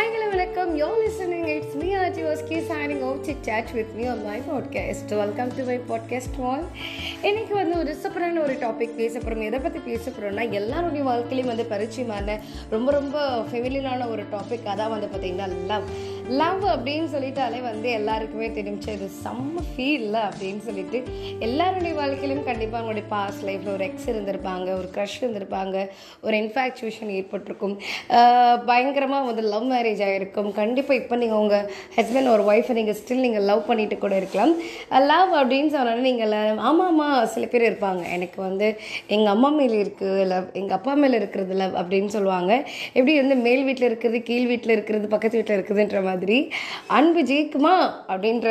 Hi, hello, welcome. You're listening. It's me, Aji Oski, signing off to chat with me on my podcast welcome to my podcast வால் இன்றைக்கி வந்து ஒரு சூப்பரான ஒரு topic பேச போகிறோம் எதை பற்றி பேச போகிறோம்னா எல்லாருடைய வாழ்க்கையிலையும் வந்து பரிச்சயமான ரொம்ப ரொம்ப ஃபெமிலியனான ஒரு டாபிக் அதான் வந்து பார்த்தீங்கன்னா லவ் லவ் அப்படின்னு சொல்லிட்டாலே வந்து எல்லாருக்குமே தெரிஞ்சு இது செம்ம ஃபீல் அப்படின்னு சொல்லிட்டு எல்லாருடைய வாழ்க்கையிலும் கண்டிப்பாக அவங்களுடைய பாஸ்ட் லைஃப்பில் ஒரு எக்ஸ் இருந்திருப்பாங்க ஒரு க்ரஷ் இருந்திருப்பாங்க ஒரு இன்ஃபேக்சுவேஷன் ஏற்பட்டிருக்கும். பயங்கரமாக வந்து லவ் மேரேஜ் ஆகிருக்கும் கண்டிப்பாக இப்போ நீங்கள் உங்கள் ஹஸ்பண்ட் ஒரு ஒய்ஃபை நீங்கள் ஸ்டில் நீங்கள் லவ் பண்ணிட்டு கூட இருக்கலாம். லவ் அப்படின்னு சொன்னாலும் நீங்கள் ஆமாம் ஆமாம் சில பேர் இருப்பாங்க. எனக்கு வந்து எங்கள் அம்மா மேலே இருக்குது லவ் எங்கள் அப்பா மேலே இருக்கிறது லவ் அப்படின்னு சொல்லுவாங்க. எப்படி வந்து மேல் வீட்டில் இருக்கிறது கீழ் வீட்டில் இருக்கிறது பக்கத்து வீட்டில் இருக்குதுன்ற மாதிரி மாதிரி அன்பு ஜெயிக்குமா? அப்படின்ற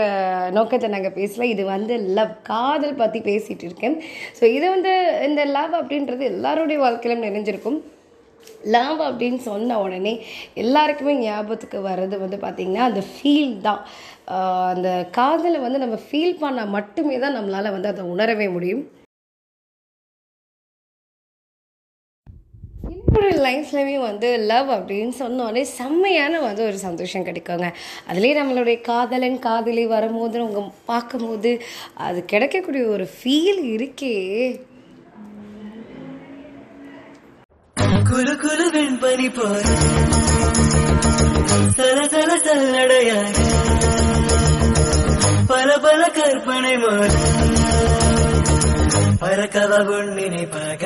நோக்கத்தை நாங்கள் பேசல. இது வந்து லவ் காதல் பற்றி பேசிகிட்டு இருக்கேன். ஸோ இது வந்து இந்த லவ் அப்படின்றது எல்லாருடைய வாழ்க்கையிலும் நிறைஞ்சிருக்கும். லவ் அப்படின்னு சொன்ன உடனே எல்லாருக்குமே ஞாபகத்துக்கு வர்றது வந்து பார்த்திங்கன்னா அந்த ஃபீல் தான். அந்த காதலை வந்து நம்ம ஃபீல் பண்ணால் மட்டுமே தான் நம்மளால் வந்து அதை உணரவே முடியும். லைஃப்லையுமே வந்து லவ் அப்படின்னு சொன்னோடனே செம்மையான வந்து ஒரு சந்தோஷம் கிடைக்குங்க. அதுலேயே நம்மளுடைய காதலன் காதலி வரும்போது அவங்க பார்க்கும்போது அது கிடைக்கக்கூடிய ஒரு ஃபீல் இருக்கே. குழு குழு வெண்பனி போல. சல சல சல்லடையாக பல பல கற்பனை போல. பறக்கவ உன் நினைப்பாக.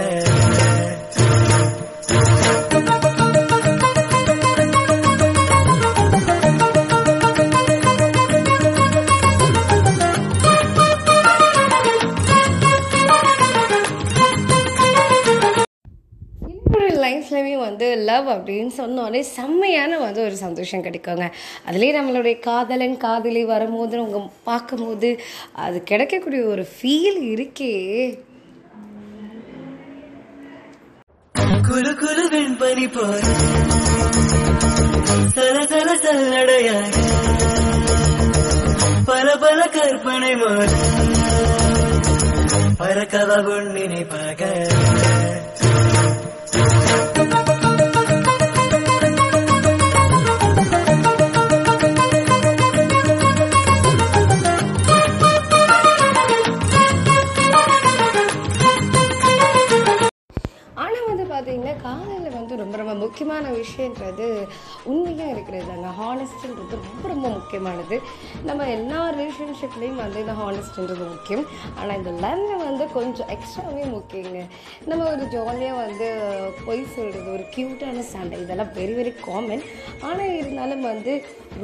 லைஃப்லையுமே வந்து லவ் அப்படின்னு சொன்னோடனே செம்மையான வந்து ஒரு சந்தோஷம் கிடைக்குங்க. அதுலேயே நம்மளுடைய காதலன் காதலி வரும்போது அவங்க பார்க்கும்போது அது கிடைக்கக்கூடிய ஒரு ஃபீல் இருக்கே. குலு குலு வெண்பனி போல. சல சல சல்லடையாக பல பல கற்பனை மாற பறக்கவ உன் நினைப்பாக. பார்த்தீங்கன்னா காதலில் வந்து ரொம்ப ரொம்ப முக்கியமான விஷயன்றது உண்மையாக இருக்கிறது தாங்க. ஹானஸ்ட்ன்றது ரொம்ப ரொம்ப முக்கியமானது. நம்ம எல்லா ரிலேஷன்ஷிப்லேயும் வந்து இந்த ஹானஸ்ட்ன்றது முக்கியம். ஆனால் இந்த லவ்வில் வந்து கொஞ்சம் எக்ஸ்ட்ராவே முக்கியங்க. நம்ம ஒரு ஜாலியாக வந்து பொய் சொல்கிறது ஒரு க்யூட்டான சண்டை இதெல்லாம் வெரி வெரி காமன் ஆனால் இருந்தாலும் வந்து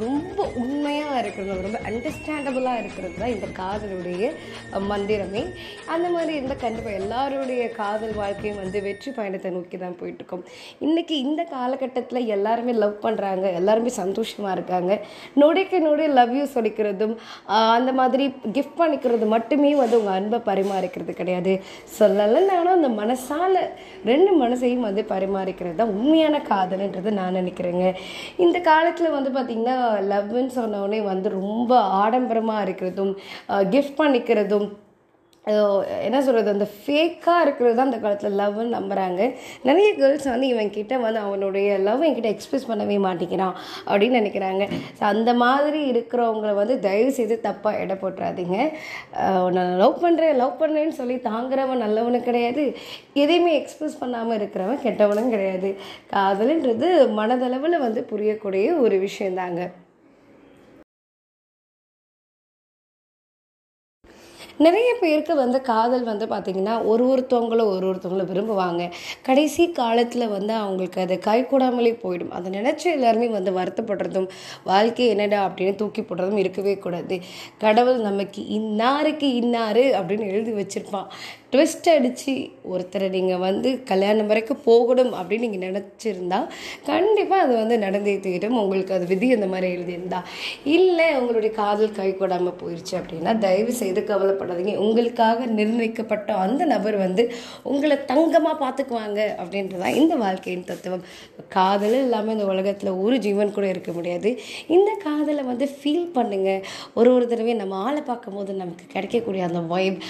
ரொம்ப உண்மையாக இருக்கிறது ரொம்ப அண்டர்ஸ்டாண்டபுளாக இருக்கிறது தான் இந்த காதலுடைய மந்திரமே. அந்த மாதிரி இருந்தால் கண்டிப்பாக எல்லாருடைய காதல் வாழ்க்கையும் வந்து வெற்றி பயணத்தை நோக்கி தான் போயிட்டுருக்கோம். இன்றைக்கி இந்த காலகட்டத்தில் எல்லாருமே லவ் பண்ணுறாங்க எல்லாருமே சந்தோஷமாக இருக்காங்க. நொடிக்கு நொடி லவ் யூ சொல்லிக்கிறதும் அந்த மாதிரி கிஃப்ட் பண்ணிக்கிறது மட்டுமே வந்து உங்கள் அன்பை பரிமாறிக்கிறது கிடையாது. சொல்லலைன்னாலும் அந்த மனசால் ரெண்டு மனசையும் வந்து பரிமாறிக்கிறது தான் உண்மையான காதல்ன்றது நான் நினைக்கிறேங்க. இந்த காலத்தில் வந்து பார்த்திங்கன்னா லவ்னு சொன்ன வந்து ரொம்ப ஆடம்பரமாக இருக்கிறதும் கிஃப்ட் பண்ணிக்கிறதும் என்ன சொல்கிறது அந்த ஃபேக்காக இருக்கிறது தான் அந்த காலத்தில் லவ்னு நம்புகிறாங்க நிறைய கேர்ள்ஸ் வந்து இவன் கிட்ட வந்து அவனுடைய லவ் என்கிட்ட எக்ஸ்பிரஸ் பண்ணவே மாட்டேங்கிறான் அப்படின்னு நினைக்கிறாங்க. ஸோ அந்த மாதிரி இருக்கிறவங்கள வந்து தயவு செய்து தப்பாக எடை போட்டுறாதீங்க. அஹ் நான் லவ் பண்ணுறேன் லவ் பண்ணுறேன்னு சொல்லி தாங்குறவன் நல்லவனும் கிடையாது. எதையுமே எக்ஸ்பிரஸ் பண்ணாமல் இருக்கிறவன் கெட்டவனும் கிடையாது. காதல்ன்றது மனதளவில் வந்து புரியக்கூடிய ஒரு விஷயந்தாங்க. நிறைய பேருக்கு வந்து காதல் வந்து பார்த்திங்கன்னா ஒரு ஒருத்தவங்களும் ஒரு ஒருத்தவங்களும் விரும்புவாங்க. கடைசி காலத்தில் வந்து அவங்களுக்கு அது கைக்கூடாமலே போயிடும். அதை நினச்சி எல்லாருமே வந்து வருத்தப்படுறதும் வாழ்க்கை என்னடா அப்படின்னு தூக்கி போடுறதும் இருக்கவே கூடாது. கடவுள் நமக்கு இன்னாருக்கு இன்னாரு அப்படின்னு எழுதி வச்சிருப்பான். ட்விஸ்ட் அடித்து ஒருத்தரை நீங்கள் வந்து கல்யாணம் வரைக்கும் போகணும் அப்படின்னு நீங்கள் நினச்சிருந்தா கண்டிப்பாக அது வந்து நடந்தே தீரும். உங்களுக்கு அது விதி அந்த மாதிரி எழுதியிருந்தா. இல்லை உங்களுடைய காதல் கை கொடாமல் போயிடுச்சு அப்படின்னா தயவு செய்து கவலைப்படாதீங்க. உங்களுக்காக நிர்ணயிக்கப்பட்ட அந்த நபர் வந்து உங்களை தங்கமாக பார்த்துக்குவாங்க அப்படின்றதான் இந்த வாழ்க்கையின் தத்துவம். காதல் இல்லாமல் இந்த உலகத்தில் ஒரு ஜீவன் கூட இருக்க முடியாது. இந்த காதலை வந்து ஃபீல் பண்ணுங்கள் ஒரு ஒரு தடவை நம்ம ஆளை பார்க்கும்போது நமக்கு கிடைக்கக்கூடிய அந்த வைப்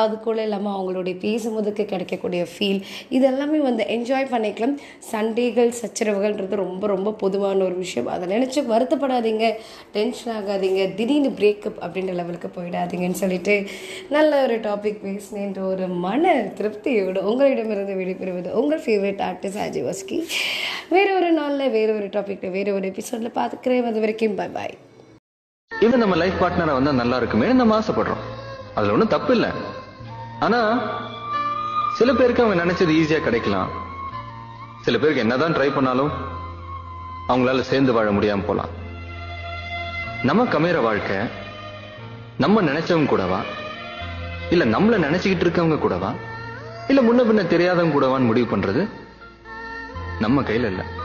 அது கூட இல்லாமல் அவங்களுடைய பேசும்போதுக்கு கிடைக்கக்கூடிய ஃபீல் இதெல்லாமே வந்து என்ஜாய் பண்ணிக்கலாம். சண்டைகள் சச்சரவுகள்ன்றது ரொம்ப ரொம்ப பொதுவான ஒரு விஷயம். அதை நினச்சி வருத்தப்படாதீங்க. டென்ஷன் ஆகாதீங்க. திடீர்னு பிரேக்கப் அப்படின்ற லெவலுக்கு போயிடாதீங்கன்னு சொல்லிட்டு நல்ல ஒரு டாபிக் பேசினேன்ற ஒரு மன திருப்தியோடு உங்களிடமிருந்து விடைபெறுவது உங்கள் ஃபேவரட் ஆர்டிஸ்ட் அஜய் வஸ்கி வேற ஒரு நாளில் வேற ஒரு டாபிக்ல வேற ஒரு எபிசோட்ல பார்த்துக்கிறேன். அது வரைக்கும் பை பாய் இவன் நம்ம லைஃப் பார்ட்னரா வந்தா நல்லா இருக்குமே நம்ம ஆசைப்படுறோம். அதுல ஒன்றும் தப்பு இல்லை. ஆனா சில பேருக்கு அவங்க நினைச்சது ஈஸியா கிடைக்கலாம். சில பேருக்கு என்னதான் ட்ரை பண்ணாலும் அவங்களால சேர்ந்து வாழ முடியாம போலாம். நமக்கு அமையிற வாழ்க்கை நம்ம நினைச்சவங்க கூடவா? இல்ல நம்மள நினைச்சுக்கிட்டு இருக்கவங்க கூடவா? இல்ல முன்ன பின்ன தெரியாதவங்க கூடவான்னு முடிவு பண்றது நம்ம கையில இல்லை.